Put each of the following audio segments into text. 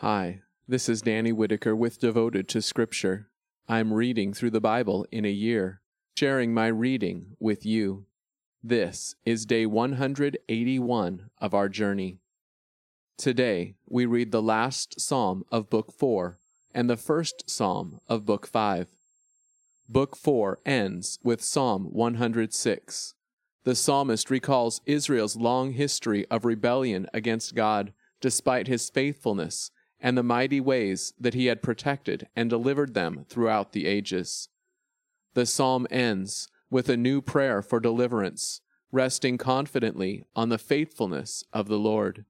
Hi, this is Danny Whitaker with Devoted to Scripture. I'm reading through the Bible in a year, sharing my reading with you. This is day 181 of our journey. Today, we read the last psalm of Book 4 and the first psalm of Book 5. Book 4 ends with Psalm 106. The psalmist recalls Israel's long history of rebellion against God despite his faithfulness and the mighty ways that he had protected and delivered them throughout the ages. The psalm ends with a new prayer for deliverance, resting confidently on the faithfulness of the Lord.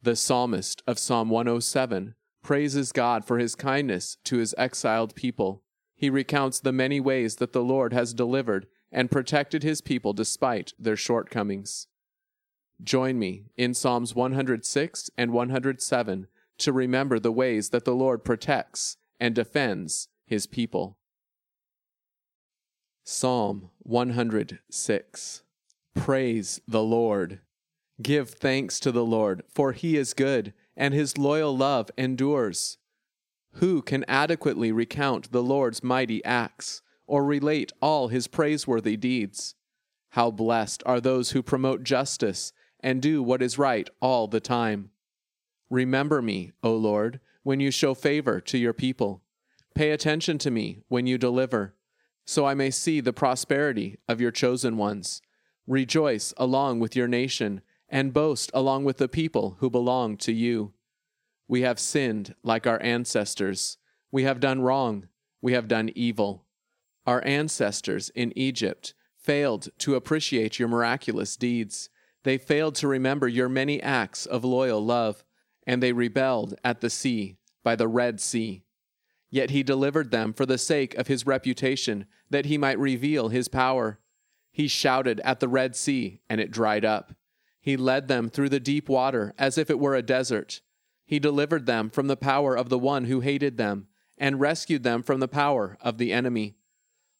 The psalmist of Psalm 107 praises God for his kindness to his exiled people. He recounts the many ways that the Lord has delivered and protected his people despite their shortcomings. Join me in Psalms 106 and 107 to remember the ways that the Lord protects and defends his people. Psalm 106 Praise the Lord. Give thanks to the Lord, for he is good, and his loyal love endures. Who can adequately recount the Lord's mighty acts, or relate all his praiseworthy deeds? How blessed are those who promote justice and do what is right all the time. Remember me, O Lord, when you show favor to your people. Pay attention to me when you deliver, so I may see the prosperity of your chosen ones. Rejoice along with your nation, and boast along with the people who belong to you. We have sinned like our ancestors. We have done wrong. We have done evil. Our ancestors in Egypt failed to appreciate your miraculous deeds. They failed to remember your many acts of loyal love, and they rebelled at the sea, by the Red Sea. Yet he delivered them for the sake of his reputation, that he might reveal his power. He shouted at the Red Sea, and it dried up. He led them through the deep water as if it were a desert. He delivered them from the power of the one who hated them, and rescued them from the power of the enemy.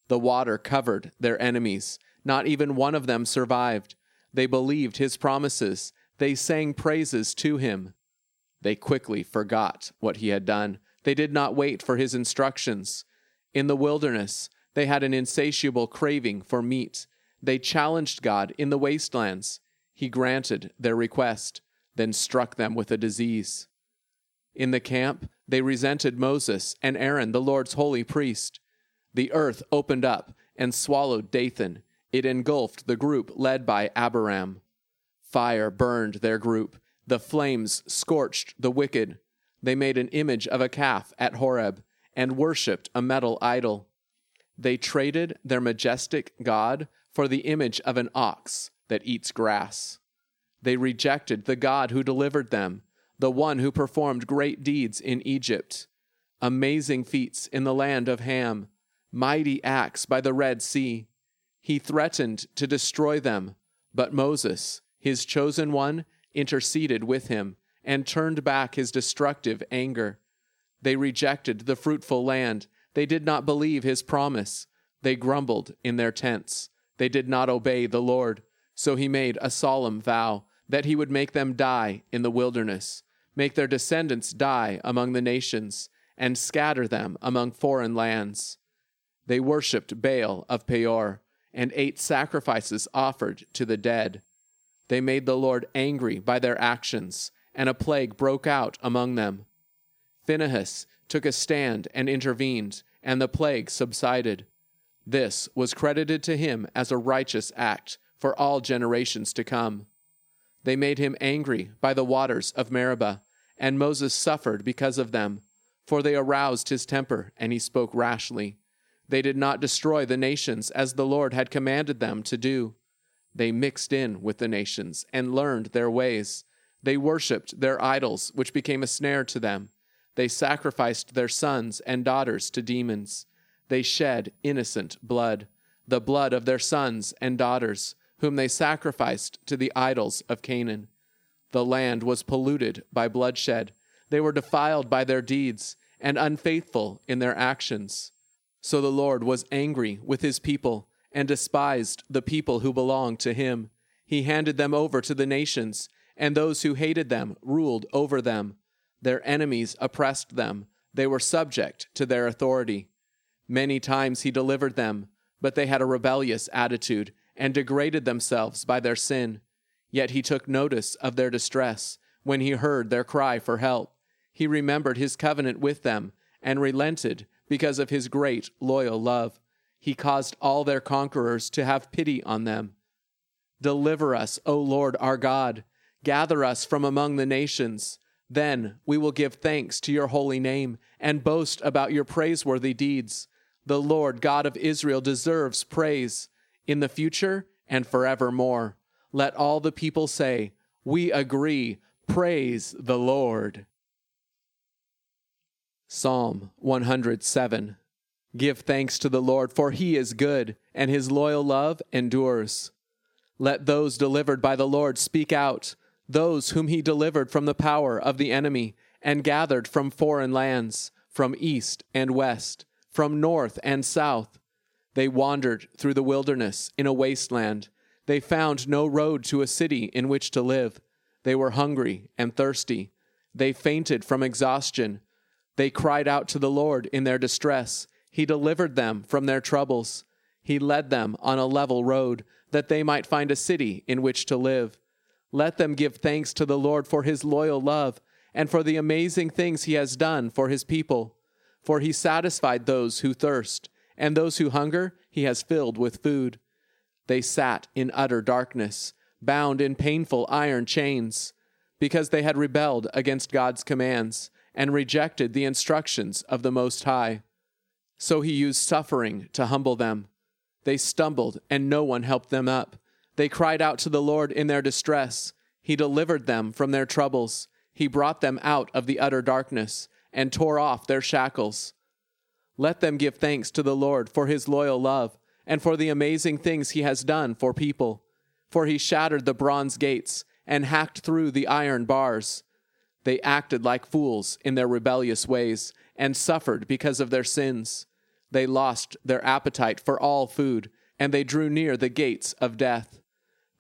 The water covered their enemies. Not even one of them survived. They believed his promises. They sang praises to him. They quickly forgot what he had done. They did not wait for his instructions. In the wilderness, they had an insatiable craving for meat. They challenged God in the wastelands. He granted their request, then struck them with a disease. In the camp, they resented Moses and Aaron, the Lord's holy priest. The earth opened up and swallowed Dathan it engulfed the group led by Abiram. Fire burned their group. The flames scorched the wicked. They made an image of a calf at Horeb and worshipped a metal idol. They traded their majestic God for the image of an ox that eats grass. They rejected the God who delivered them, the one who performed great deeds in Egypt, amazing feats in the land of Ham, mighty acts by the Red Sea he threatened to destroy them, but Moses, his chosen one, interceded with him and turned back his destructive anger. They rejected the fruitful land. They did not believe his promise. They grumbled in their tents. They did not obey the Lord. So he made a solemn vow that he would make them die in the wilderness, make their descendants die among the nations, and scatter them among foreign lands. They worshipped Baal of Peor and ate sacrifices offered to the dead. They made the Lord angry by their actions, and a plague broke out among them. Phinehas took a stand and intervened, and the plague subsided. This was credited to him as a righteous act for all generations to come. They made him angry by the waters of Meribah, and Moses suffered because of them, for they aroused his temper, and he spoke rashly. They did not destroy the nations as the Lord had commanded them to do. They mixed in with the nations and learned their ways. They worshipped their idols, which became a snare to them. They sacrificed their sons and daughters to demons. They shed innocent blood, the blood of their sons and daughters, whom they sacrificed to the idols of Canaan. The land was polluted by bloodshed. They were defiled by their deeds and unfaithful in their actions. So the Lord was angry with his people and despised the people who belonged to him. He handed them over to the nations, and those who hated them ruled over them. Their enemies oppressed them, they were subject to their authority. Many times he delivered them, but they had a rebellious attitude and degraded themselves by their sin. Yet he took notice of their distress when he heard their cry for help. He remembered his covenant with them and relented because of his great loyal love. He caused all their conquerors to have pity on them. Deliver us, O Lord our God. Gather us from among the nations. Then we will give thanks to your holy name and boast about your praiseworthy deeds. The Lord God of Israel deserves praise in the future and forevermore. Let all the people say, We agree. Praise the Lord. Psalm 107 Give thanks to the Lord, for he is good, and his loyal love endures. Let those delivered by the Lord speak out, those whom he delivered from the power of the enemy, and gathered from foreign lands, from east and west, from north and south. They wandered through the wilderness in a wasteland. They found no road to a city in which to live. They were hungry and thirsty. They fainted from exhaustion. They cried out to the Lord in their distress. He delivered them from their troubles. He led them on a level road, that they might find a city in which to live. Let them give thanks to the Lord for his loyal love and for the amazing things he has done for his people. For he satisfied those who thirst, and those who hunger he has filled with food. They sat in utter darkness, bound in painful iron chains, because they had rebelled against God's commands and rejected the instructions of the Most High. So he used suffering to humble them. They stumbled, and no one helped them up. They cried out to the Lord in their distress. He delivered them from their troubles. He brought them out of the utter darkness and tore off their shackles. Let them give thanks to the Lord for his loyal love and for the amazing things he has done for people. For he shattered the bronze gates and hacked through the iron bars. They acted like fools in their rebellious ways and suffered because of their sins. They lost their appetite for all food, and they drew near the gates of death.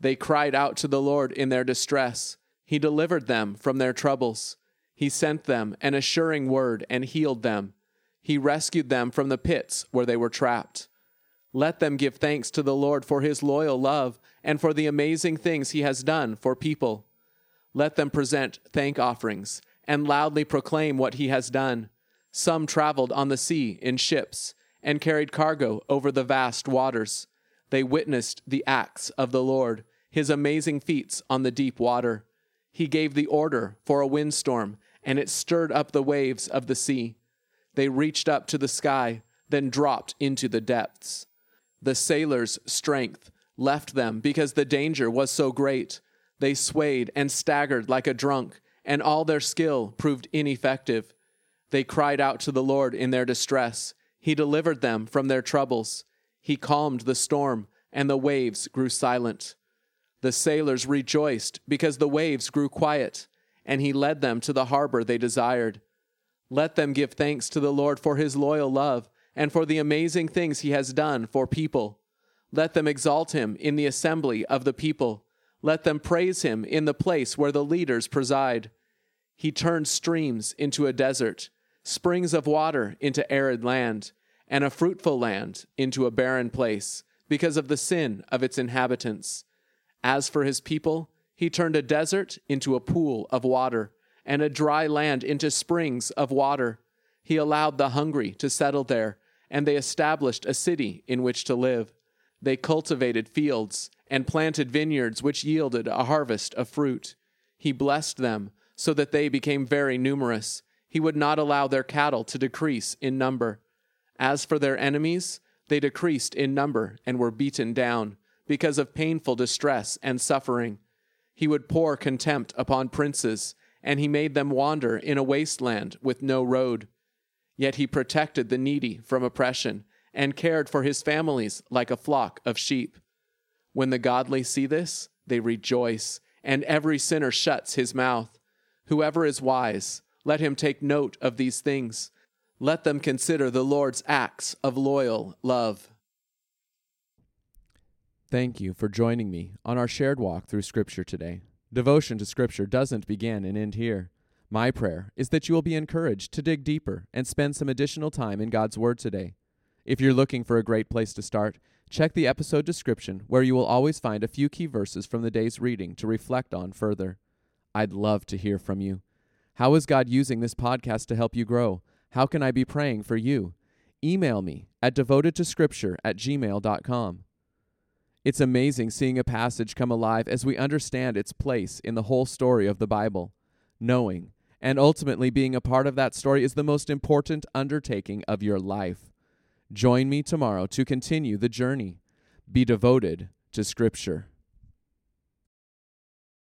They cried out to the Lord in their distress. He delivered them from their troubles. He sent them an assuring word and healed them. He rescued them from the pits where they were trapped. Let them give thanks to the Lord for his loyal love and for the amazing things he has done for people. Let them present thank offerings and loudly proclaim what he has done. Some traveled on the sea in ships and carried cargo over the vast waters. They witnessed the acts of the Lord, his amazing feats on the deep water. He gave the order for a windstorm, and it stirred up the waves of the sea. They reached up to the sky, then dropped into the depths. The sailors' strength left them because the danger was so great. They swayed and staggered like a drunk, and all their skill proved ineffective. They cried out to the Lord in their distress he delivered them from their troubles. He calmed the storm, and the waves grew silent. The sailors rejoiced because the waves grew quiet, and he led them to the harbor they desired. Let them give thanks to the Lord for his loyal love and for the amazing things he has done for people. Let them exalt him in the assembly of the people. Let them praise him in the place where the leaders preside. He turned streams into a desert springs of water into arid land, and a fruitful land into a barren place, because of the sin of its inhabitants. As for his people, he turned a desert into a pool of water, and a dry land into springs of water. He allowed the hungry to settle there, and they established a city in which to live. They cultivated fields and planted vineyards which yielded a harvest of fruit. He blessed them so that they became very numerous he would not allow their cattle to decrease in number. As for their enemies, they decreased in number and were beaten down because of painful distress and suffering. He would pour contempt upon princes, and he made them wander in a wasteland with no road. Yet he protected the needy from oppression and cared for his families like a flock of sheep. When the godly see this, they rejoice, and every sinner shuts his mouth. Whoever is wise, let him take note of these things. Let them consider the Lord's acts of loyal love. Thank you for joining me on our shared walk through Scripture today. Devotion to Scripture doesn't begin and end here. My prayer is that you will be encouraged to dig deeper and spend some additional time in God's Word today. If you're looking for a great place to start, check the episode description where you will always find a few key verses from the day's reading to reflect on further. I'd love to hear from you. How is God using this podcast to help you grow? How can I be praying for you? Email me at devotedtoscripture at gmail.com. It's amazing seeing a passage come alive as we understand its place in the whole story of the Bible. Knowing and ultimately being a part of that story is the most important undertaking of your life. Join me tomorrow to continue the journey. Be devoted to Scripture.